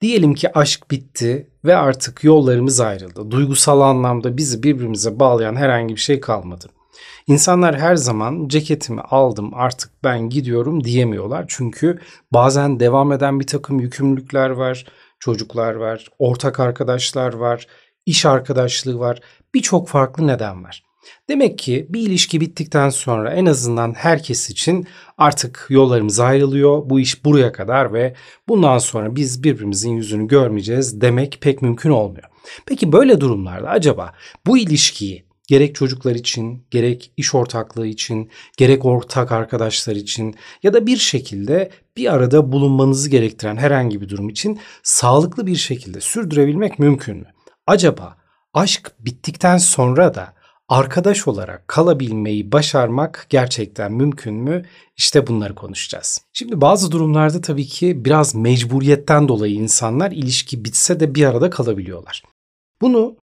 Diyelim ki aşk bitti ve artık yollarımız ayrıldı. Duygusal anlamda bizi birbirimize bağlayan herhangi bir şey kalmadı. İnsanlar her zaman ceketimi aldım artık ben gidiyorum diyemiyorlar. Çünkü bazen devam eden bir takım yükümlülükler var, çocuklar var, ortak arkadaşlar var, iş arkadaşlığı var, birçok farklı neden var. Demek ki bir ilişki bittikten sonra en azından herkes için artık yollarımız ayrılıyor. Bu iş buraya kadar ve bundan sonra biz birbirimizin yüzünü görmeyeceğiz demek pek mümkün olmuyor. Peki böyle durumlarda acaba bu ilişkiyi gerek çocuklar için, gerek iş ortaklığı için, gerek ortak arkadaşlar için ya da bir şekilde bir arada bulunmanızı gerektiren herhangi bir durum için sağlıklı bir şekilde sürdürebilmek mümkün mü? Acaba aşk bittikten sonra da arkadaş olarak kalabilmeyi başarmak gerçekten mümkün mü? İşte bunları konuşacağız. Şimdi bazı durumlarda tabii ki biraz mecburiyetten dolayı insanlar ilişki bitse de bir arada kalabiliyorlar. Bunu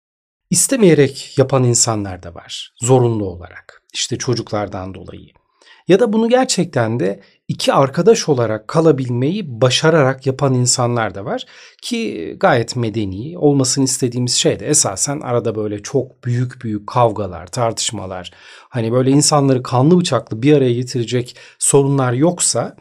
istemeyerek yapan insanlar da var. Zorunlu olarak. İşte çocuklardan dolayı. Ya da bunu gerçekten de iki arkadaş olarak kalabilmeyi başararak yapan insanlar da var ki gayet medeni olmasını istediğimiz şey de esasen arada böyle çok büyük büyük kavgalar, tartışmalar hani böyle insanları kanlı bıçaklı bir araya getirecek sorunlar yoksa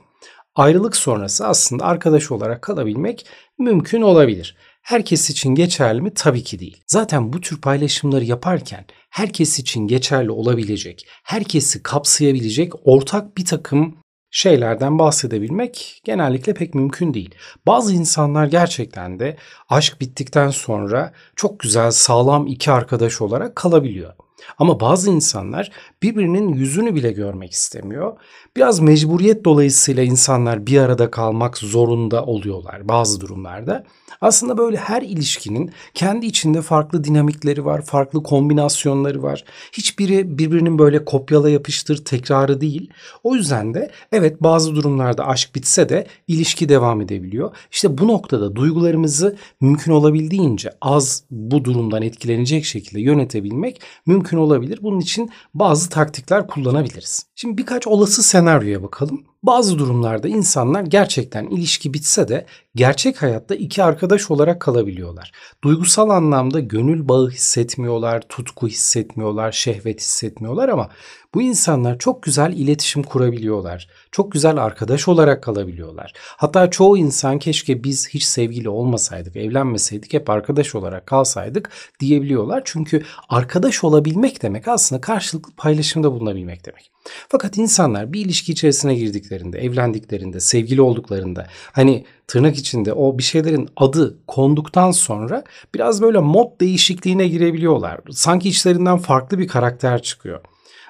ayrılık sonrası aslında arkadaş olarak kalabilmek mümkün olabilir. Herkes için geçerli mi? Tabii ki değil. Zaten bu tür paylaşımları yaparken herkes için geçerli olabilecek, herkesi kapsayabilecek ortak bir takım şeylerden bahsedebilmek genellikle pek mümkün değil. Bazı insanlar gerçekten de aşk bittikten sonra çok güzel sağlam iki arkadaş olarak kalabiliyor. Ama bazı insanlar birbirinin yüzünü bile görmek istemiyor. Biraz mecburiyet dolayısıyla insanlar bir arada kalmak zorunda oluyorlar bazı durumlarda. Aslında böyle her ilişkinin kendi içinde farklı dinamikleri var, farklı kombinasyonları var. Hiçbiri birbirinin böyle kopyala yapıştır tekrarı değil. O yüzden de evet bazı durumlarda aşk bitse de ilişki devam edebiliyor. İşte bu noktada duygularımızı mümkün olabildiğince az bu durumdan etkilenecek şekilde yönetebilmek mümkün olabilir. Bunun için bazı taktikler kullanabiliriz. Şimdi birkaç olası senaryoya bakalım. Bazı durumlarda insanlar gerçekten ilişki bitse de gerçek hayatta iki arkadaş olarak kalabiliyorlar. Duygusal anlamda gönül bağı hissetmiyorlar, tutku hissetmiyorlar, şehvet hissetmiyorlar ama bu insanlar çok güzel iletişim kurabiliyorlar. Çok güzel arkadaş olarak kalabiliyorlar. Hatta çoğu insan keşke biz hiç sevgili olmasaydık, evlenmeseydik, hep arkadaş olarak kalsaydık diyebiliyorlar. Çünkü arkadaş olabilmek demek aslında karşılıklı paylaşımda bulunabilmek demek. Fakat insanlar bir ilişki içerisine girdiklerinde, evlendiklerinde, sevgili olduklarında hani tırnak içinde o bir şeylerin adı konduktan sonra biraz böyle mod değişikliğine girebiliyorlar. Sanki içlerinden farklı bir karakter çıkıyor.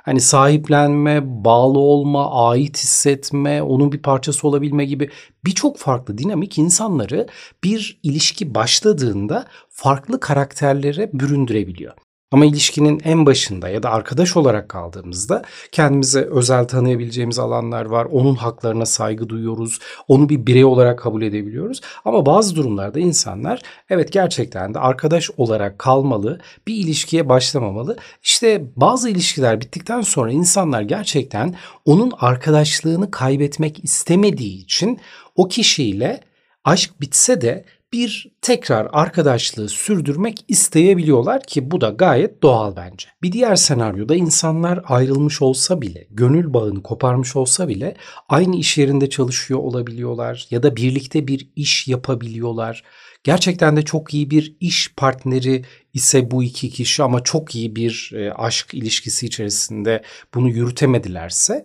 Hani sahiplenme, bağlı olma, ait hissetme, onun bir parçası olabilme gibi birçok farklı dinamik insanları bir ilişki başladığında farklı karakterlere büründürebiliyor. Ama ilişkinin en başında ya da arkadaş olarak kaldığımızda kendimize özel tanıyabileceğimiz alanlar var. Onun haklarına saygı duyuyoruz. Onu bir birey olarak kabul edebiliyoruz. Ama bazı durumlarda insanlar evet gerçekten de arkadaş olarak kalmalı, bir ilişkiye başlamamalı. İşte bazı ilişkiler bittikten sonra insanlar gerçekten onun arkadaşlığını kaybetmek istemediği için o kişiyle aşk bitse de bir tekrar arkadaşlığı sürdürmek isteyebiliyorlar ki bu da gayet doğal bence. Bir diğer senaryoda insanlar ayrılmış olsa bile, gönül bağını koparmış olsa bile aynı iş yerinde çalışıyor olabiliyorlar ya da birlikte bir iş yapabiliyorlar. Gerçekten de çok iyi bir iş partneri ise bu iki kişi ama çok iyi bir e, aşk ilişkisi içerisinde bunu yürütemedilerse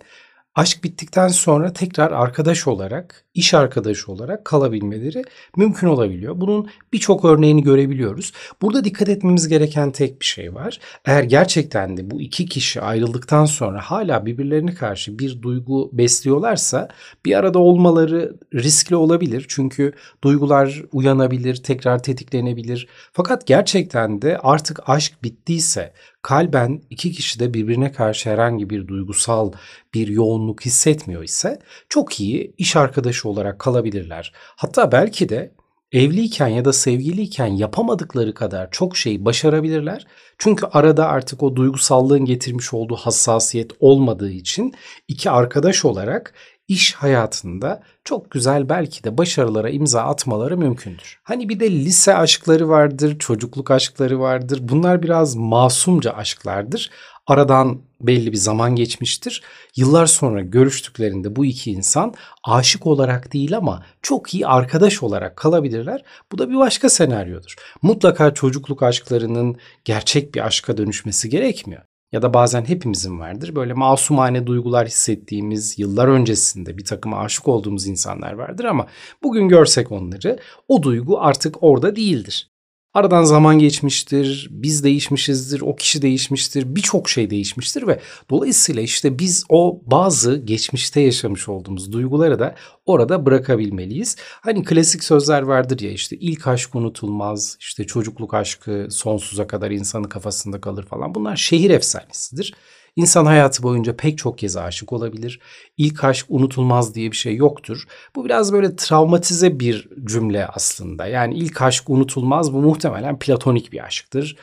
aşk bittikten sonra tekrar arkadaş olarak, iş arkadaşı olarak kalabilmeleri mümkün olabiliyor. Bunun birçok örneğini görebiliyoruz. Burada dikkat etmemiz gereken tek bir şey var. Eğer gerçekten de bu iki kişi ayrıldıktan sonra hala birbirlerine karşı bir duygu besliyorlarsa bir arada olmaları riskli olabilir. Çünkü duygular uyanabilir, tekrar tetiklenebilir. Fakat gerçekten de artık aşk bittiyse kalben iki kişi de birbirine karşı herhangi bir duygusal bir yoğunluk hissetmiyor ise çok iyi iş arkadaşı olarak kalabilirler. Hatta belki de evliyken ya da sevgiliyken yapamadıkları kadar çok şey başarabilirler. Çünkü arada artık o duygusallığın getirmiş olduğu hassasiyet olmadığı için iki arkadaş olarak iş hayatında çok güzel belki de başarılara imza atmaları mümkündür. Hani bir de lise aşkları vardır, çocukluk aşkları vardır. Bunlar biraz masumca aşklardır. Aradan belli bir zaman geçmiştir. Yıllar sonra görüştüklerinde bu iki insan aşık olarak değil ama çok iyi arkadaş olarak kalabilirler. Bu da bir başka senaryodur. Mutlaka çocukluk aşklarının gerçek bir aşka dönüşmesi gerekmiyor ya da bazen hepimizin vardır. Böyle masumane duygular hissettiğimiz yıllar öncesinde bir takım aşık olduğumuz insanlar vardır ama bugün görsek onları o duygu artık orada değildir. Aradan zaman geçmiştir, biz değişmişizdir, o kişi değişmiştir, birçok şey değişmiştir ve dolayısıyla işte biz o bazı geçmişte yaşamış olduğumuz duyguları da orada bırakabilmeliyiz. Hani klasik sözler vardır ya işte ilk aşk unutulmaz, işte çocukluk aşkı sonsuza kadar insanın kafasında kalır falan. Bunlar şehir efsanesidir. İnsan hayatı boyunca pek çok kez aşık olabilir. İlk aşk unutulmaz diye bir şey yoktur. Bu biraz böyle travmatize bir cümle aslında. Yani ilk aşk unutulmaz bu muhtemelen platonik bir aşktır.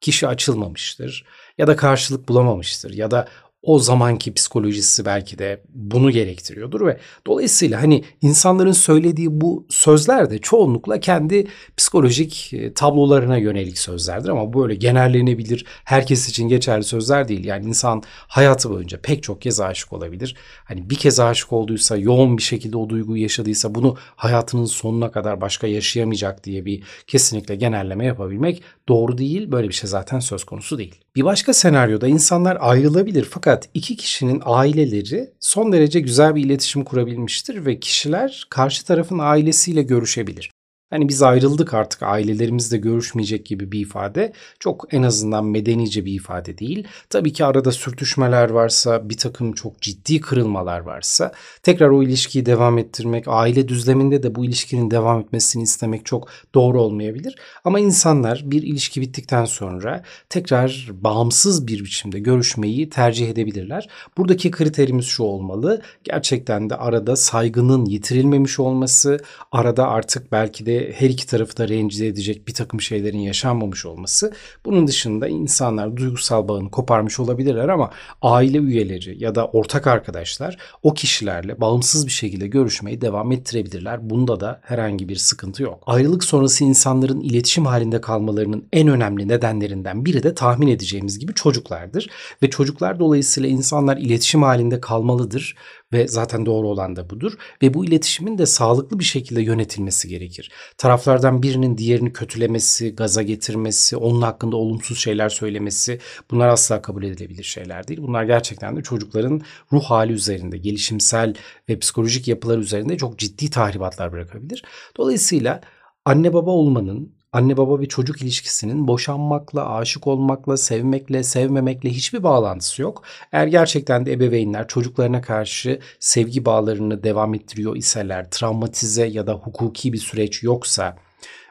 Kişi açılmamıştır ya da karşılık bulamamıştır ya da o zamanki psikolojisi belki de bunu gerektiriyordur ve dolayısıyla hani insanların söylediği bu sözler de çoğunlukla kendi psikolojik e, tablolarına yönelik sözlerdir ama böyle genellenebilir herkes için geçerli sözler değil. Yani insan hayatı boyunca pek çok kez aşık olabilir. Hani bir kez aşık olduysa yoğun bir şekilde o duyguyu yaşadıysa bunu hayatının sonuna kadar başka yaşayamayacak diye bir kesinlikle genelleme yapabilmek doğru değil. Böyle bir şey zaten söz konusu değil. Bir başka senaryoda insanlar ayrılabilir fakat iki kişinin aileleri son derece güzel bir iletişim kurabilmiştir ve kişiler karşı tarafın ailesiyle görüşebilir. Hani biz ayrıldık artık ailelerimizle görüşmeyecek gibi bir ifade çok en azından medenice bir ifade değil. Tabii ki arada sürtüşmeler varsa bir takım çok ciddi kırılmalar varsa tekrar o ilişkiyi devam ettirmek aile düzleminde de bu ilişkinin devam etmesini istemek çok doğru olmayabilir. Ama insanlar bir ilişki bittikten sonra tekrar bağımsız bir biçimde görüşmeyi tercih edebilirler. Buradaki kriterimiz şu olmalı gerçekten de arada saygının yitirilmemiş olması arada artık belki de her iki tarafı da rencide edecek bir takım şeylerin yaşanmamış olması. Bunun dışında insanlar duygusal bağını koparmış olabilirler ama aile üyeleri ya da ortak arkadaşlar o kişilerle bağımsız bir şekilde görüşmeyi devam ettirebilirler. Bunda da herhangi bir sıkıntı yok. Ayrılık sonrası insanların iletişim halinde kalmalarının en önemli nedenlerinden biri de tahmin edeceğimiz gibi çocuklardır. Ve çocuklar dolayısıyla insanlar iletişim halinde kalmalıdır ve zaten doğru olan da budur ve bu iletişimin de sağlıklı bir şekilde yönetilmesi gerekir. Taraflardan birinin diğerini kötülemesi, gaza getirmesi, onun hakkında olumsuz şeyler söylemesi bunlar asla kabul edilebilir şeyler değil. Bunlar gerçekten de çocukların ruh hali üzerinde, gelişimsel ve psikolojik yapılar üzerinde çok ciddi tahribatlar bırakabilir. Dolayısıyla anne baba olmanın anne baba ve çocuk ilişkisinin boşanmakla, aşık olmakla, sevmekle, sevmemekle hiçbir bağlantısı yok. Eğer gerçekten de ebeveynler çocuklarına karşı sevgi bağlarını devam ettiriyor iseler, travmatize ya da hukuki bir süreç yoksa,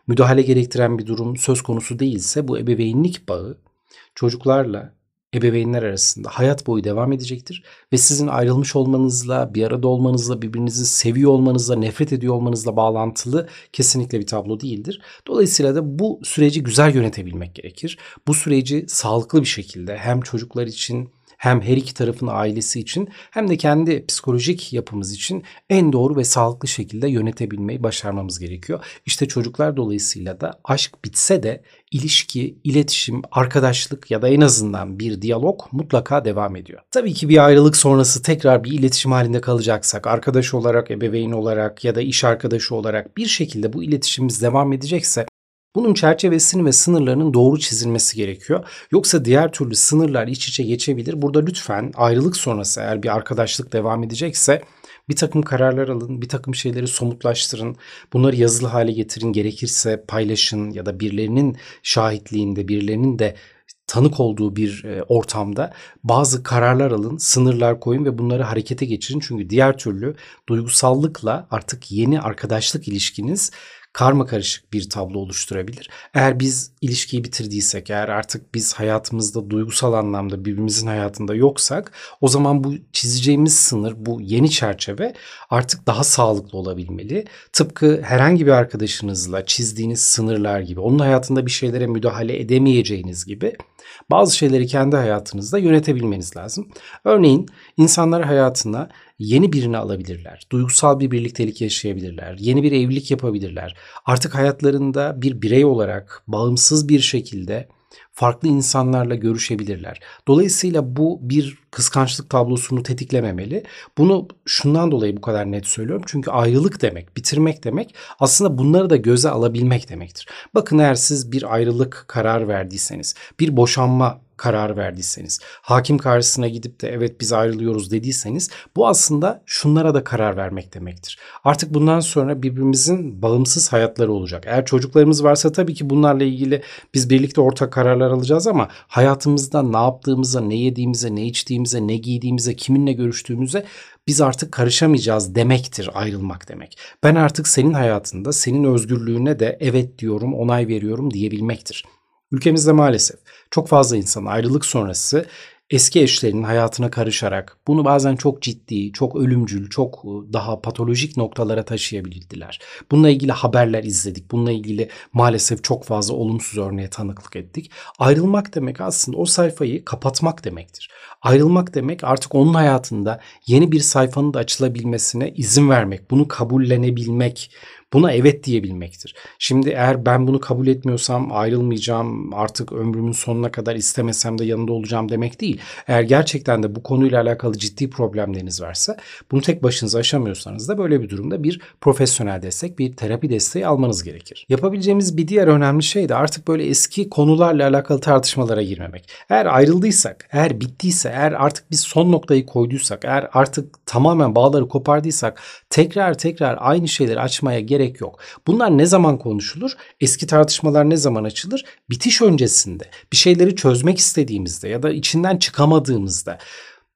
müdahale gerektiren bir durum söz konusu değilse bu ebeveynlik bağı çocuklarla ebeveynler arasında hayat boyu devam edecektir ve sizin ayrılmış olmanızla, bir arada olmanızla, birbirinizi seviyor olmanızla, nefret ediyor olmanızla bağlantılı kesinlikle bir tablo değildir. Dolayısıyla da bu süreci güzel yönetebilmek gerekir. Bu süreci sağlıklı bir şekilde hem çocuklar için hem her iki tarafın ailesi için hem de kendi psikolojik yapımız için en doğru ve sağlıklı şekilde yönetebilmeyi başarmamız gerekiyor. İşte çocuklar dolayısıyla da aşk bitse de ilişki, iletişim, arkadaşlık ya da en azından bir diyalog mutlaka devam ediyor. Tabii ki bir ayrılık sonrası tekrar bir iletişim halinde kalacaksak, arkadaş olarak, ebeveyn olarak ya da iş arkadaşı olarak bir şekilde bu iletişimimiz devam edecekse bunun çerçevesini ve sınırlarının doğru çizilmesi gerekiyor. Yoksa diğer türlü sınırlar iç içe geçebilir. Burada lütfen ayrılık sonrası eğer bir arkadaşlık devam edecekse bir takım kararlar alın, bir takım şeyleri somutlaştırın. Bunları yazılı hale getirin, gerekirse paylaşın ya da birilerinin şahitliğinde, birilerinin de tanık olduğu bir e, ortamda bazı kararlar alın, sınırlar koyun ve bunları harekete geçirin. Çünkü diğer türlü duygusallıkla artık yeni arkadaşlık ilişkiniz karma karışık bir tablo oluşturabilir. Eğer biz ilişkiyi bitirdiysek, eğer artık biz hayatımızda duygusal anlamda birbirimizin hayatında yoksak o zaman bu çizeceğimiz sınır, bu yeni çerçeve artık daha sağlıklı olabilmeli. Tıpkı herhangi bir arkadaşınızla çizdiğiniz sınırlar gibi, onun hayatında bir şeylere müdahale edemeyeceğiniz gibi Bazı şeyleri kendi hayatınızda yönetebilmeniz lazım. Örneğin insanlar hayatına yeni birini alabilirler. Duygusal bir birliktelik yaşayabilirler. Yeni bir evlilik yapabilirler. Artık hayatlarında bir birey olarak bağımsız bir şekilde farklı insanlarla görüşebilirler. Dolayısıyla bu bir kıskançlık tablosunu tetiklememeli. Bunu şundan dolayı bu kadar net söylüyorum. Çünkü ayrılık demek, bitirmek demek aslında bunları da göze alabilmek demektir. Bakın eğer siz bir ayrılık karar verdiyseniz, bir boşanma karar verdiyseniz, hakim karşısına gidip de evet biz ayrılıyoruz dediyseniz bu aslında şunlara da karar vermek demektir. Artık bundan sonra birbirimizin bağımsız hayatları olacak. Eğer çocuklarımız varsa tabii ki bunlarla ilgili biz birlikte ortak kararlar alacağız ama hayatımızda ne yaptığımıza, ne yediğimize, ne içtiğimize, ne giydiğimize, kiminle görüştüğümüze biz artık karışamayacağız demektir ayrılmak demek. Ben artık senin hayatında, senin özgürlüğüne de evet diyorum, onay veriyorum diyebilmektir. Ülkemizde maalesef çok fazla insan ayrılık sonrası eski eşlerinin hayatına karışarak bunu bazen çok ciddi, çok ölümcül, çok e, daha patolojik noktalara taşıyabildiler. Bununla ilgili haberler izledik. Bununla ilgili maalesef çok fazla olumsuz örneğe tanıklık ettik. Ayrılmak demek aslında o sayfayı kapatmak demektir. Ayrılmak demek artık onun hayatında yeni bir sayfanın da açılabilmesine izin vermek, bunu kabullenebilmek, Buna evet diyebilmektir. Şimdi eğer ben bunu kabul etmiyorsam ayrılmayacağım, artık ömrümün sonuna kadar istemesem de yanında olacağım demek değil. Eğer gerçekten de bu konuyla alakalı ciddi problemleriniz varsa bunu tek başınıza aşamıyorsanız da böyle bir durumda bir profesyonel destek, bir terapi desteği almanız gerekir. Yapabileceğimiz bir diğer önemli şey de artık böyle eski konularla alakalı tartışmalara girmemek. Eğer ayrıldıysak, eğer bittiyse, eğer artık biz son noktayı koyduysak, eğer artık tamamen bağları kopardıysak tekrar tekrar aynı şeyleri açmaya gerek gerek yok. Bunlar ne zaman konuşulur? Eski tartışmalar ne zaman açılır? Bitiş öncesinde. Bir şeyleri çözmek istediğimizde ya da içinden çıkamadığımızda.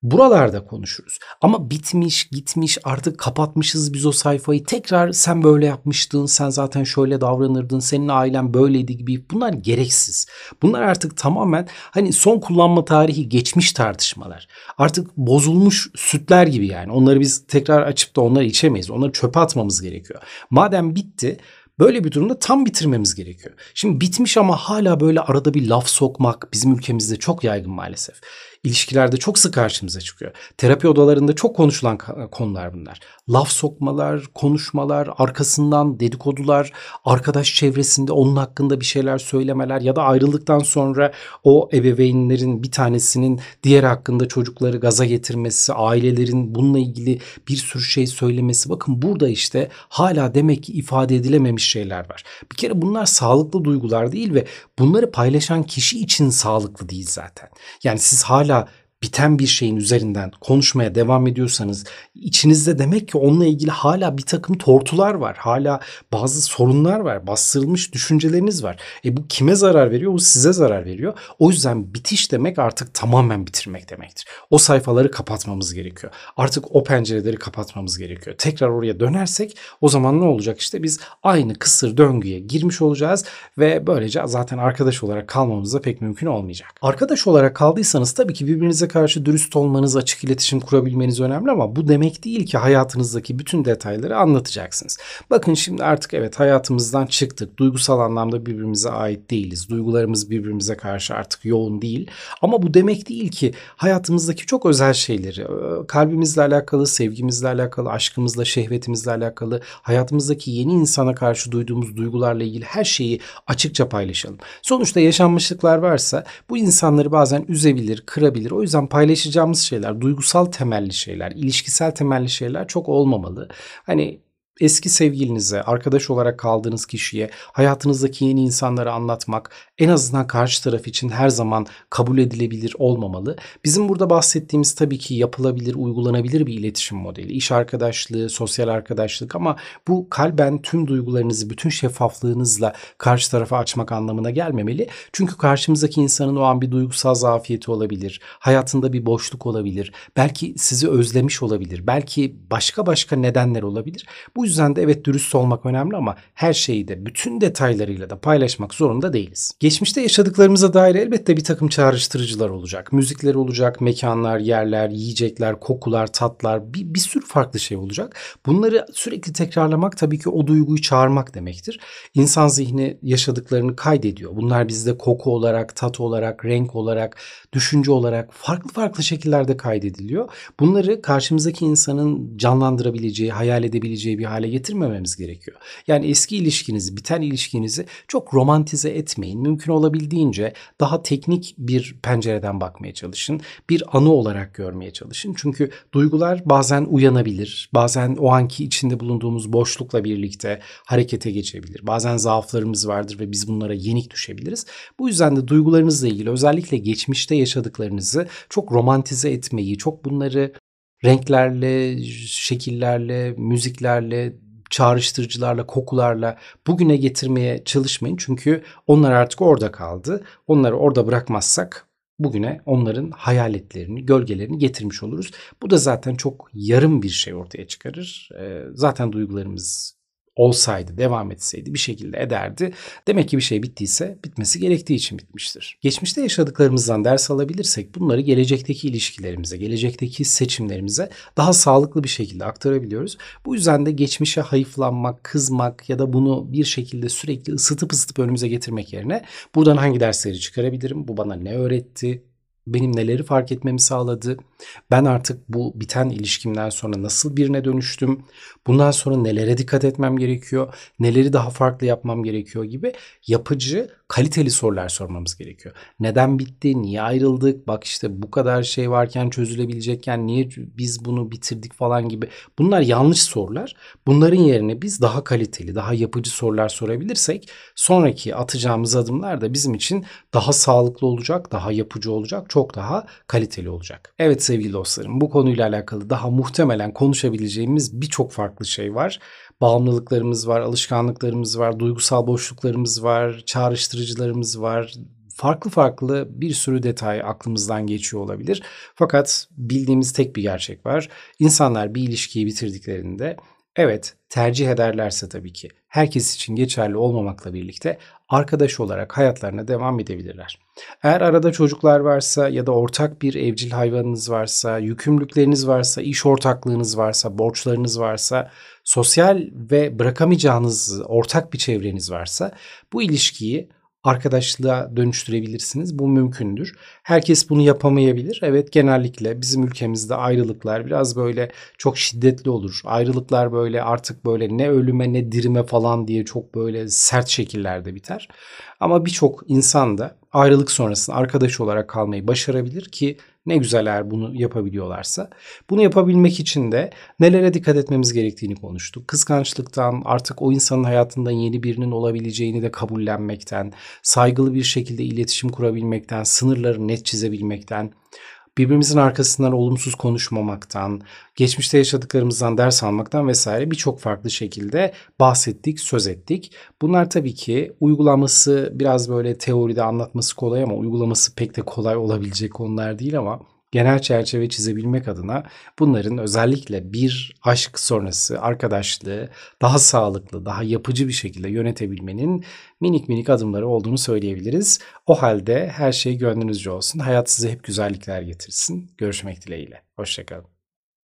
Buralarda konuşuruz. Ama bitmiş, gitmiş, artık kapatmışız biz o sayfayı. Tekrar sen böyle yapmıştın, sen zaten şöyle davranırdın, senin ailen böyleydi gibi. Bunlar gereksiz. Bunlar artık tamamen hani son kullanma tarihi geçmiş tartışmalar. Artık bozulmuş sütler gibi yani. Onları biz tekrar açıp da onları içemeyiz. Onları çöpe atmamız gerekiyor. Madem bitti, Böyle bir durumda tam bitirmemiz gerekiyor. Şimdi bitmiş ama hala böyle arada bir laf sokmak bizim ülkemizde çok yaygın maalesef ilişkilerde çok sık karşımıza çıkıyor. Terapi odalarında çok konuşulan konular bunlar. Laf sokmalar, konuşmalar, arkasından dedikodular, arkadaş çevresinde onun hakkında bir şeyler söylemeler ya da ayrıldıktan sonra o ebeveynlerin bir tanesinin diğer hakkında çocukları gaza getirmesi, ailelerin bununla ilgili bir sürü şey söylemesi. Bakın burada işte hala demek ki ifade edilememiş şeyler var. Bir kere bunlar sağlıklı duygular değil ve bunları paylaşan kişi için sağlıklı değil zaten. Yani siz hala hala biten bir şeyin üzerinden konuşmaya devam ediyorsanız içinizde demek ki onunla ilgili hala bir takım tortular var. Hala bazı sorunlar var. Bastırılmış düşünceleriniz var. E bu kime zarar veriyor? Bu size zarar veriyor. O yüzden bitiş demek artık tamamen bitirmek demektir. O sayfaları kapatmamız gerekiyor. Artık o pencereleri kapatmamız gerekiyor. Tekrar oraya dönersek o zaman ne olacak? İşte biz aynı kısır döngüye girmiş olacağız ve böylece zaten arkadaş olarak kalmamız da pek mümkün olmayacak. Arkadaş olarak kaldıysanız tabii ki birbirinize karşı dürüst olmanız, açık iletişim kurabilmeniz önemli ama bu demek değil ki hayatınızdaki bütün detayları anlatacaksınız. Bakın şimdi artık evet hayatımızdan çıktık. Duygusal anlamda birbirimize ait değiliz. Duygularımız birbirimize karşı artık yoğun değil. Ama bu demek değil ki hayatımızdaki çok özel şeyleri, e, kalbimizle alakalı, sevgimizle alakalı, aşkımızla, şehvetimizle alakalı, hayatımızdaki yeni insana karşı duyduğumuz duygularla ilgili her şeyi açıkça paylaşalım. Sonuçta yaşanmışlıklar varsa bu insanları bazen üzebilir, kırabilir. O yüzden yüzden paylaşacağımız şeyler duygusal temelli şeyler, ilişkisel temelli şeyler çok olmamalı. Hani eski sevgilinize, arkadaş olarak kaldığınız kişiye hayatınızdaki yeni insanları anlatmak en azından karşı taraf için her zaman kabul edilebilir olmamalı. Bizim burada bahsettiğimiz tabii ki yapılabilir, uygulanabilir bir iletişim modeli. İş arkadaşlığı, sosyal arkadaşlık ama bu kalben tüm duygularınızı bütün şeffaflığınızla karşı tarafa açmak anlamına gelmemeli. Çünkü karşımızdaki insanın o an bir duygusal zafiyeti olabilir. Hayatında bir boşluk olabilir. Belki sizi özlemiş olabilir. Belki başka başka nedenler olabilir. Bu Bu yüzden de evet dürüst olmak önemli ama her şeyi de bütün detaylarıyla da paylaşmak zorunda değiliz. Geçmişte yaşadıklarımıza dair elbette bir takım çağrıştırıcılar olacak. Müzikler olacak, mekanlar, yerler, yiyecekler, kokular, tatlar bir, bir sürü farklı şey olacak. Bunları sürekli tekrarlamak tabii ki o duyguyu çağırmak demektir. İnsan zihni yaşadıklarını kaydediyor. Bunlar bizde koku olarak, tat olarak, renk olarak, düşünce olarak farklı farklı şekillerde kaydediliyor. Bunları karşımızdaki insanın canlandırabileceği, hayal edebileceği bir hale getirmememiz gerekiyor. Yani eski ilişkinizi, biten ilişkinizi çok romantize etmeyin. Mümkün olabildiğince daha teknik bir pencereden bakmaya çalışın. Bir anı olarak görmeye çalışın. Çünkü duygular bazen uyanabilir. Bazen o anki içinde bulunduğumuz boşlukla birlikte harekete geçebilir. Bazen zaaflarımız vardır ve biz bunlara yenik düşebiliriz. Bu yüzden de duygularınızla ilgili özellikle geçmişte yaşadıklarınızı çok romantize etmeyi, çok bunları renklerle, şekillerle, müziklerle, çağrıştırıcılarla, kokularla bugüne getirmeye çalışmayın. Çünkü onlar artık orada kaldı. Onları orada bırakmazsak bugüne onların hayaletlerini, gölgelerini getirmiş oluruz. Bu da zaten çok yarım bir şey ortaya çıkarır. Zaten duygularımız olsaydı, devam etseydi bir şekilde ederdi. Demek ki bir şey bittiyse bitmesi gerektiği için bitmiştir. Geçmişte yaşadıklarımızdan ders alabilirsek bunları gelecekteki ilişkilerimize, gelecekteki seçimlerimize daha sağlıklı bir şekilde aktarabiliyoruz. Bu yüzden de geçmişe hayıflanmak, kızmak ya da bunu bir şekilde sürekli ısıtıp ısıtıp önümüze getirmek yerine buradan hangi dersleri çıkarabilirim? Bu bana ne öğretti? Benim neleri fark etmemi sağladı. Ben artık bu biten ilişkimden sonra nasıl birine dönüştüm? Bundan sonra nelere dikkat etmem gerekiyor? Neleri daha farklı yapmam gerekiyor gibi yapıcı, kaliteli sorular sormamız gerekiyor. Neden bitti? Niye ayrıldık? Bak işte bu kadar şey varken çözülebilecekken niye biz bunu bitirdik falan gibi. Bunlar yanlış sorular. Bunların yerine biz daha kaliteli, daha yapıcı sorular sorabilirsek sonraki atacağımız adımlar da bizim için daha sağlıklı olacak, daha yapıcı olacak, çok daha kaliteli olacak. Evet sevgili dostlarım bu konuyla alakalı daha muhtemelen konuşabileceğimiz birçok farklı şey var. Bağımlılıklarımız var, alışkanlıklarımız var, duygusal boşluklarımız var, çağrıştırıcılarımız var, farklı farklı bir sürü detay aklımızdan geçiyor olabilir. Fakat bildiğimiz tek bir gerçek var. İnsanlar bir ilişkiyi bitirdiklerinde evet tercih ederlerse tabii ki herkes için geçerli olmamakla birlikte arkadaş olarak hayatlarına devam edebilirler. Eğer arada çocuklar varsa ya da ortak bir evcil hayvanınız varsa, yükümlülükleriniz varsa, iş ortaklığınız varsa, borçlarınız varsa, sosyal ve bırakamayacağınız ortak bir çevreniz varsa bu ilişkiyi arkadaşlığa dönüştürebilirsiniz. Bu mümkündür. Herkes bunu yapamayabilir. Evet genellikle bizim ülkemizde ayrılıklar biraz böyle çok şiddetli olur. Ayrılıklar böyle artık böyle ne ölüme ne dirime falan diye çok böyle sert şekillerde biter. Ama birçok insan da ayrılık sonrasında arkadaş olarak kalmayı başarabilir ki ne güzel eğer bunu yapabiliyorlarsa. Bunu yapabilmek için de nelere dikkat etmemiz gerektiğini konuştuk. Kıskançlıktan, artık o insanın hayatında yeni birinin olabileceğini de kabullenmekten, saygılı bir şekilde iletişim kurabilmekten, sınırları net çizebilmekten, birbirimizin arkasından olumsuz konuşmamaktan, geçmişte yaşadıklarımızdan ders almaktan vesaire birçok farklı şekilde bahsettik, söz ettik. Bunlar tabii ki uygulaması biraz böyle teoride anlatması kolay ama uygulaması pek de kolay olabilecek konular değil ama genel çerçeve çizebilmek adına bunların özellikle bir aşk sonrası arkadaşlığı daha sağlıklı, daha yapıcı bir şekilde yönetebilmenin minik minik adımları olduğunu söyleyebiliriz. O halde her şey gönlünüzce olsun. Hayat size hep güzellikler getirsin. Görüşmek dileğiyle. Hoşçakalın.